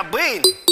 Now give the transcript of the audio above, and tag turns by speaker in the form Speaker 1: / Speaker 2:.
Speaker 1: Чабин.